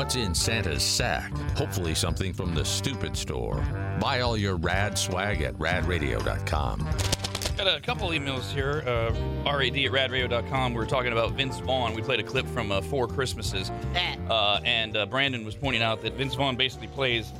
What's in Santa's sack? Hopefully, something from the stupid store. Buy all your rad swag at radradio.com. Got a couple emails here. Uh, rad at radradio.com. We are talking about Vince Vaughn. We played a clip from uh, Four Christmases. Uh, and uh, Brandon was pointing out that Vince Vaughn basically plays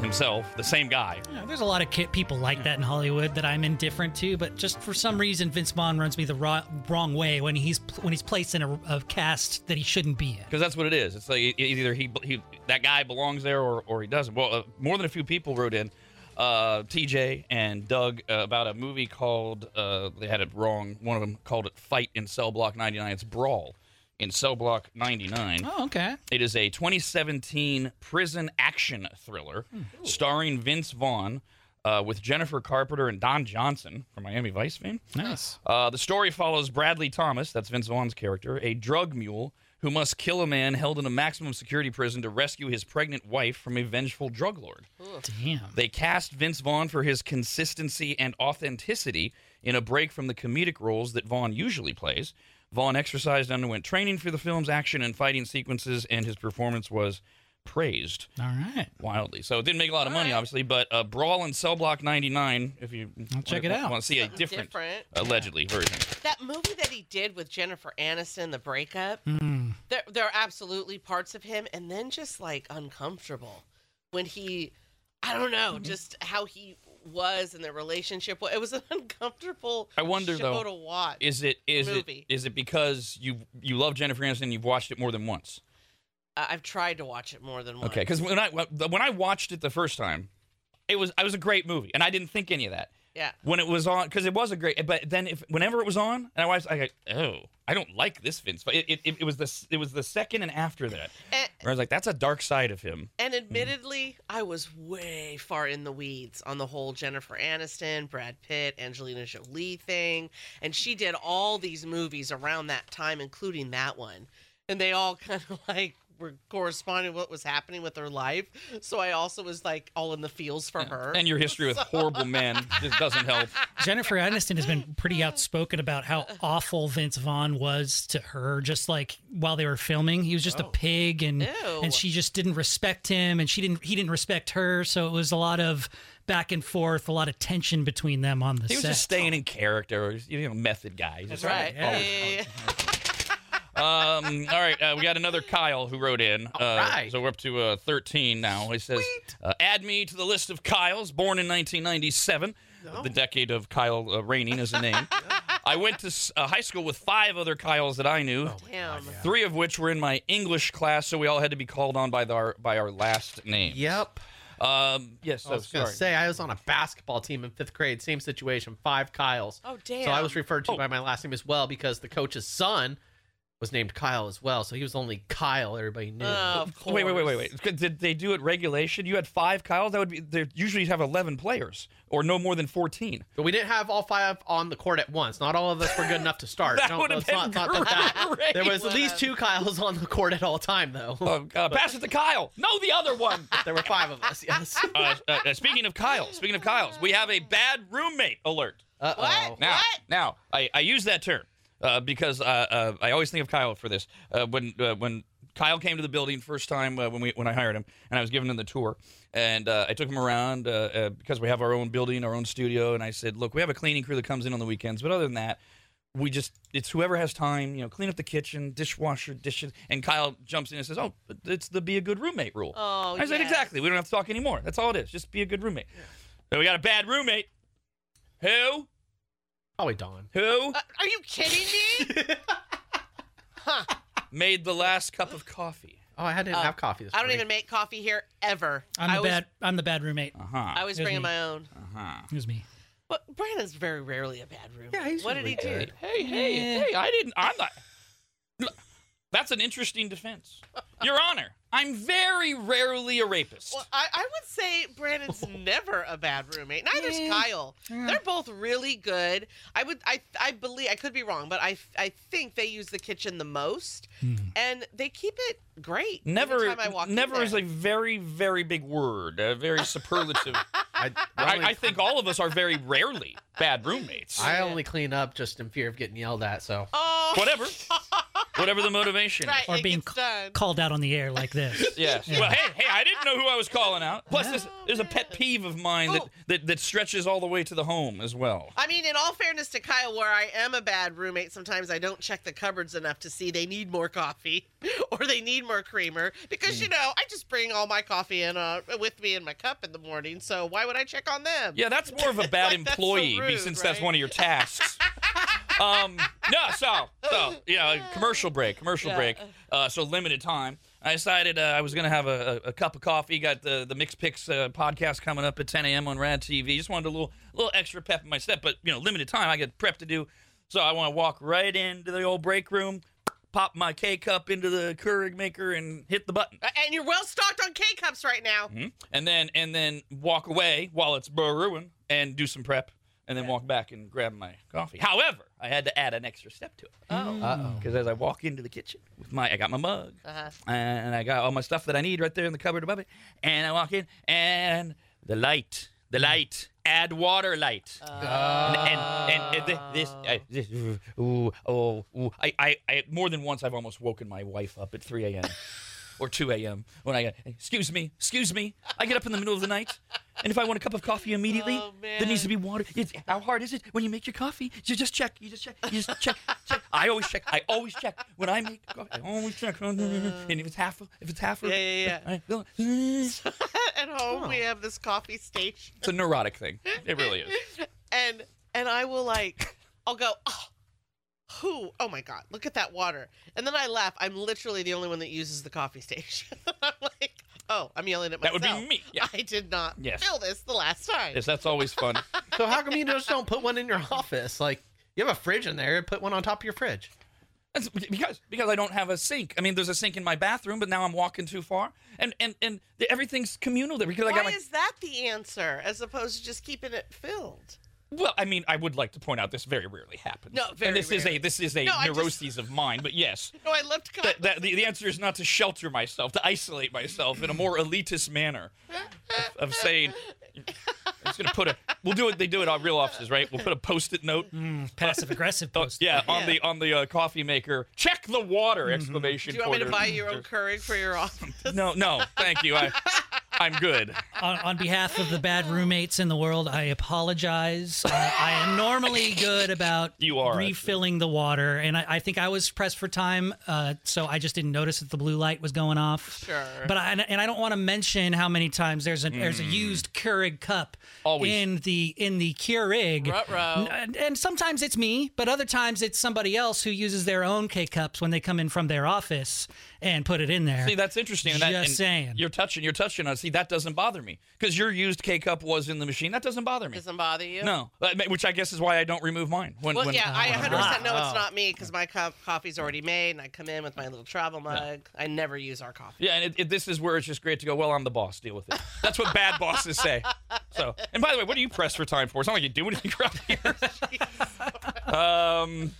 himself, the same guy. You know, there's a lot of ki- people like that in Hollywood that I'm indifferent to, but just for some reason, Vince Vaughn runs me the ro- wrong way when he's when he's placed in a, a cast that he shouldn't be in. Because that's what it is. It's like e- either he, he that guy belongs there or, or he doesn't. Well, uh, more than a few people wrote in, uh, TJ and Doug, uh, about a movie called, uh, they had it wrong. One of them called it Fight in Cell Block 99. It's Brawl in Cell Block 99. Oh, okay. It is a 2017 prison action thriller starring Vince Vaughn uh, with Jennifer Carpenter and Don Johnson from Miami Vice fame. Nice. Uh, the story follows Bradley Thomas, that's Vince Vaughn's character, a drug mule who must kill a man held in a maximum security prison to rescue his pregnant wife from a vengeful drug lord. Damn. They cast Vince Vaughn for his consistency and authenticity in a break from the comedic roles that Vaughn usually plays. Vaughn exercised and underwent training for the film's action and fighting sequences, and his performance was praised All right. wildly. So it didn't make a lot of money, obviously, but uh, Brawl in Cell Block 99, if you I'll check it out. want to see a different, different. allegedly, version. That movie that he did with Jennifer Aniston, The Breakup, Mm. there, there are absolutely parts of him, and then just like uncomfortable when he, I don't know, Mm-hmm. just how he was in their relationship. It was an uncomfortable I wonder, show though, to watch. Is it is Movie. it is it because you you love Jennifer Aniston and you've watched it more than once? I've tried to watch it more than once. Okay, because when I when I watched it the first time, it was I was a great movie, and I didn't think any of that yeah, when it was on because it was a great. But then if whenever it was on, and I watched, I go, oh, I don't like this Vince. But it, it, it was the it was the second and after that and, where I was like, that's a dark side of him. and admittedly, I was way far in the weeds on the whole Jennifer Aniston, Brad Pitt, Angelina Jolie thing, and she did all these movies around that time, including that one, and they all kind of like were corresponding what was happening with her life. So I also was like all in the feels for her. And your history with horrible men just doesn't help. Jennifer Aniston has been pretty outspoken about how awful Vince Vaughn was to her. Just like while they were filming, he was just a oh. pig, and Ew. and she just didn't respect him, and she didn't he didn't respect her. So it was a lot of back and forth, a lot of tension between them on the set. He was set. just staying in character, you know, method guy. He's That's right. Oh, oh, yeah. Yeah. Um, all right, uh, we got another Kyle who wrote in. Uh, right. So we're up to uh, 13 now. He says, uh, add me to the list of Kyles, born in 1997, the decade of Kyle uh, reigning as a name. I went to uh, high school with five other Kyles that I knew, Damn. three of which were in my English class, so we all had to be called on by, the, our, by our last name. Yep. Um, yes, I so was gonna say I was on a basketball team in fifth grade. Same situation. Five Kyles. Oh damn. So I was referred to Oh. by my last name as well because the coach's son was named Kyle as well. So he was only Kyle. Everybody knew. Oh, of course. Wait, wait, wait, wait, wait. Did they do it regulation? You had five Kyles? That would be, they usually have 11 players or no more than 14. But we didn't have all five on the court at once. Not all of us were good enough to start. That No, would no, have it's not, been not that, that. There was at least two Kyles on the court at all time, though. Uh, uh, pass it to Kyle. No, the other one. there were five of us. Yes. uh, uh, uh, speaking of Kyle, speaking of Kyle's, we have a bad roommate alert. Uh What? Now, What? now I, I use that term uh, because uh, uh, I always think of Kyle for this. Uh, when uh, when Kyle came to the building first time uh, when we when I hired him, and I was giving him the tour, and uh, I took him around because we have our own building, our own studio, and I said, look, we have a cleaning crew that comes in on the weekends, but other than that. We just, it's whoever has time, you know, clean up the kitchen, dishwasher, dishes. And Kyle jumps in and says, Oh, it's the be a good roommate rule. Oh, I said. Exactly. We don't have to talk anymore. That's all it is. Just be a good roommate. So we got a bad roommate. Who? Probably Dawn. Who Uh, are you kidding me? Huh. made the last cup of coffee? Oh, I didn't Uh, have coffee this I don't morning. even make coffee here ever. I'm I the was, bad. I'm the bad roommate. Uh huh. I was It bringing me. my own. Uh huh. It was me. But Brandon's very rarely a bad roommate. Yeah, he's what did he do? usually Hey, hey, hey, hey! I didn't. I'm not. Look, That's an interesting defense, Your Honor. I'm very rarely a rapist. Well, I, I would say Brandon's never a bad roommate. Neither's Kyle. They're both really good. I would, I, I believe, I could be wrong, but I, I think they use the kitchen the most, hmm. and they keep it great. every Never, time I walk in never is a very, very big word. A very superlative. I, I, I think all of us are very rarely bad roommates. I only clean up just in fear of getting yelled at. So Oh, Whatever. whatever the motivation. is. Right, or being ca- called out on the air like this. Yes. Well, hey, hey, I didn't know who I was calling out. Plus, this, there's a pet peeve of mine that, that that stretches all the way to the home as well. I mean, in all fairness to Kyle, where I am a bad roommate, sometimes I don't check the cupboards enough to see they need more coffee or they need more creamer because, Mm. you know, I just bring all my coffee in uh, with me in my cup in the morning. So why would I check on them? Yeah, that's more of a bad Like, that's so employee rude, since that's one of your tasks. Um, no, so so you know, commercial break, commercial Yeah. break. Uh, so limited time. I decided uh, I was gonna have a, a, a cup of coffee. Got the the Mix Picks uh, podcast coming up at 10 a.m. on Rad TV. Just wanted a little little extra pep in my step, but you know, limited time. I got prep to do, so I want to walk right into the old break room, pop my K cup into the Keurig maker, and hit the button. And you're well stocked on K cups right now. Mhm. and then and then walk away while it's brewing and do some prep and then walk back and grab my coffee. However, I had to add an extra step to it Oh. Because as I walk into the kitchen with my, I got my mug Uh-huh. and I got all my stuff that I need right there in the cupboard above it, and I walk in and the light, the light, add water light. and, and, and, and thi- this, I, this ooh, oh, ooh. I, I, I, more than once I've almost woken my wife up at 3 a.m. or 2 a.m. when I go, excuse me, excuse me. I get up in the middle of the night, and if I want a cup of coffee immediately, Oh, there needs to be water. It's, how hard is it when you make your coffee? You just check, you just check, you just check, check. I always check, I always check when I make coffee. I always check, uh, and if it's half, if it's half, Yeah, yeah, I go, mm. At home, we have this coffee station. it's a neurotic thing. It really is. and and I will like I'll go oh who oh my god look at that water and then I laugh I'm literally the only one that uses the coffee station I'm like oh I'm yelling at my That would be me. Yeah. I did not Yes. fill this the last time Yes, that's always fun. So how come you just don't put one in your office? Like you have a fridge in there, put one on top of your fridge. That's because because I don't have a sink. I mean, there's a sink in my bathroom, but now I'm walking too far, and and and the, everything's communal there because I why got my. is that the answer as opposed to just keeping it filled Well, I mean, I would like to point out this very rarely happens. No, very and this is a this is a No, I just- neuroses of mine. But yes, no I left co- that, that the, the answer is not to shelter myself, to isolate myself in a more elitist manner of, of saying. I'm just gonna put a. We'll do it. They do it on real offices, right? We'll put a post-it note. Passive aggressive Oh, post. yeah, on Yeah. the on the uh, coffee maker. Check the water! Exclamation do you want me to buy your own Keurig for your office No, no, thank you. I, I'm good. on, on behalf of the bad roommates in the world, I apologize. Uh, I am normally good about You are, refilling the water, and I, I think I was pressed for time, uh, so I just didn't notice that the blue light was going off. Sure. But I, and I don't want to mention how many times there's a there's a used Keurig cup Mm. Always. in the in the Keurig. Ruh-roh. N- And sometimes it's me, but other times it's somebody else who uses their own K cups when they come in from their office and put it in there. See, that's interesting. And that, Just and saying. You're touching. You're touching on. See, that doesn't bother me because your used K cup was in the machine. That doesn't bother me. doesn't bother you No, Uh, which I guess is why I don't remove mine. When, Well, when, yeah, I 100% know it's Oh. not me because my co- coffee's already made, and I come in with my little travel mug. I never use our coffee. Yeah, and it, it, this is where it's just great to go. Well, I'm the boss. Deal with it. That's what bad bosses say. So, and by the way, what do you press for time for? It's not like you do anything around here. um,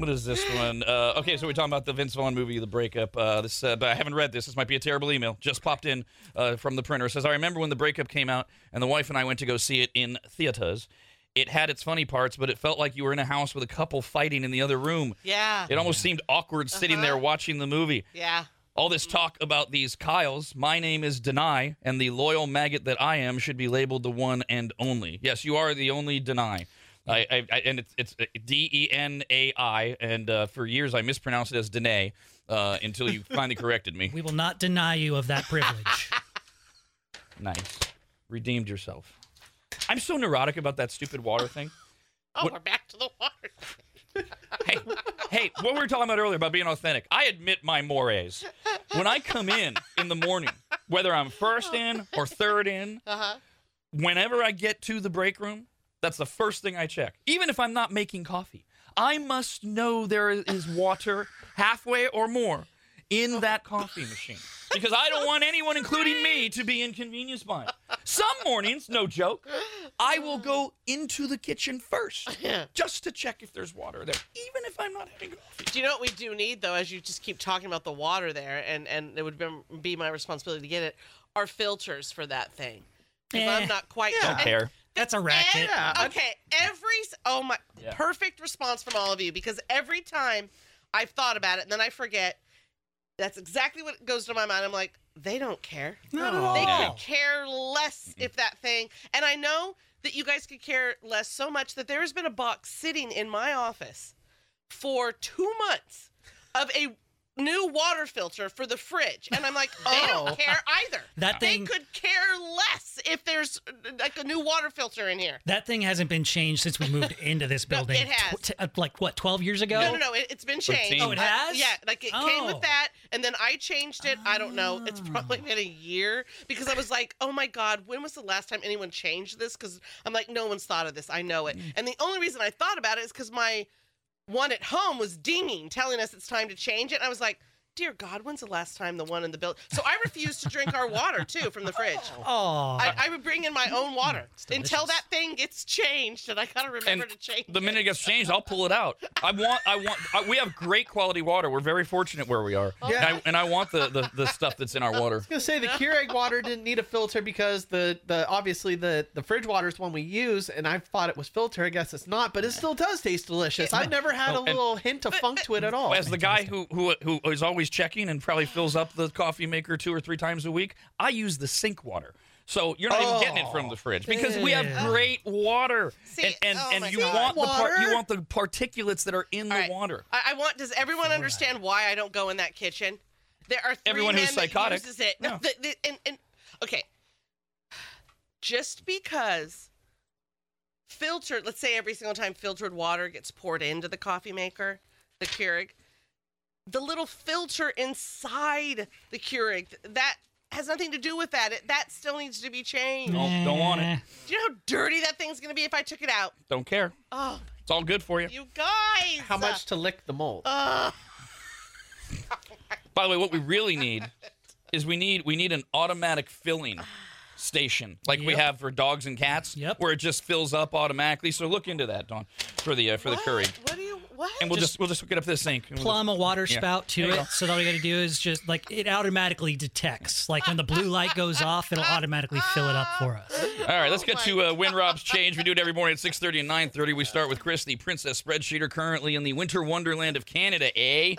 what is this one? Uh, okay, so we're talking about the Vince Vaughn movie, The Breakup. Uh, this, uh, but I haven't read this. This might be a terrible email. Just popped in uh, from the printer. It says, I remember when The Breakup came out, and the wife and I went to go see it in theaters. It had its funny parts, but it felt like you were in a house with a couple fighting in the other room. Yeah. It almost seemed awkward sitting there watching the movie. Yeah. All this talk about these Kyles. My name is Denai, and the loyal maggot that I am should be labeled the one and only. Yes, you are the only Denai. I, I, I and it's it's D E N A I, and uh, for years I mispronounced it as Danae uh, until you finally corrected me. we will not deny you of that privilege. Nice, redeemed yourself. I'm so neurotic about that stupid water thing. Oh, What- we're back to the water. hey, hey, what we were talking about earlier about being authentic. I admit my mores. When I come in in the morning, whether I'm first in or third in, Uh-huh. whenever I get to the break room, that's the first thing I check. Even if I'm not making coffee, I must know there is water halfway or more in that coffee machine because I don't want anyone, including me, to be inconvenienced by it. Some mornings, no joke, I will go into the kitchen first just to check if there's water there, even if I'm not having coffee. Do you know what we do need though? As you just keep talking about the water there, and and it would be, be my responsibility to get it. Are filters for that thing? Because Eh. I'm not quite. Don't and- care. That's a racket. Yeah, okay, every oh my Yeah. perfect response from all of you because every time I've thought about it and then I forget. That's exactly what goes to my mind. I'm like, they don't care. Not Oh. They all. could care less if that thing. And I know that you guys could care less so much that there has been a box sitting in my office for two months of a new water filter for the fridge. And I'm like, they Oh. don't care either. That they thing- could care less if there's like a new water filter in here. That thing hasn't been changed since we moved into this No, building. it has. Tw- t- uh, like what, 12 years ago? No, no, no. It, it's been changed. 13. Oh, it I- has? yeah, like it came Oh. with that, and then I changed it. I don't know. It's probably been a year because I was like, oh my god, when was the last time anyone changed this? Because I'm like, no one's thought of this. I know it. Mm. And the only reason I thought about it is because my one at home was dinging, telling us it's time to change it. And I was like. Dear God, when's the last time the one in the building? So I refuse to drink our water too from the fridge. Oh, I, I would bring in my own water mm, until that thing gets changed, and I gotta remember And to change. the minute it gets changed, I'll pull it out. I want, I want. I, we have great quality water. We're very fortunate where we are. Yeah. And I, and I want the, the the stuff that's in our water. I was gonna say the Keurig water didn't need a filter because the the obviously the the fridge water is one we use, and I thought it was filter. I guess it's not, but it still does taste delicious. I've never had a and- little hint of funk to it at all. As the guy who who who is always checking and probably fills up the coffee maker two or three times a week, I use the sink water. So you're not even getting it from the oh. fridge because we have great water, See, and and, oh and you God. want the par- you want the particulates that are in the All right. water. I, I want. Does everyone understand why I don't go in that kitchen? There are three Everyone men who's that psychotic. uses it. No, Yeah. the- the- and, and okay, just because filtered, let's say every single time filtered water gets poured into the coffee maker, the Keurig, the little filter inside the Keurig that has nothing to do with that. It, that still needs to be changed. No, don't want it. Do you know how dirty that thing's gonna be if I took it out? Don't care. Oh, It's all good for you. you guys! How much to lick the mold? Uh, By the way, what we really need is we need we need an automatic filling station like we have for dogs and cats, Yep. where it just fills up automatically. So look into that, Dawn, for the uh, for the what? Keurig, What do you? What? and we'll just, we'll just hook it up to the sink. and we'll plumb a water Yeah. spout to There it. go. So all you got to do is just like it automatically detects. Like when the blue light goes off, it'll automatically fill it up for us. All right, let's get Oh to uh, Win Rob's change. We do it every morning at 6:30 and 9:30. We start with Chris, the princess spreadsheeter, currently in the winter wonderland of Canada. Eh?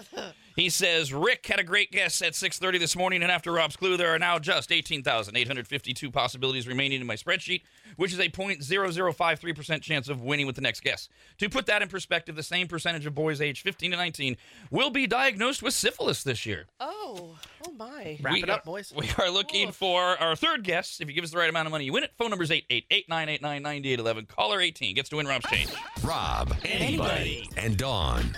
He says Rick had a great guess at 6:30 this morning, and after Rob's clue, there are now just 18,852 possibilities remaining in my spreadsheet, which is a 0.0053% chance of winning with the next guess. To put that in perspective, the same percentage of boys aged 15 to 19 will be diagnosed with syphilis this year. Oh, oh my. Wrap We it up, are- boys. We are looking for our third guess. If you give us the right amount of money, you win it. Phone number is 888-989-9811. Caller 18 gets to win Rob's change. Rob, Arnie, and Dawn.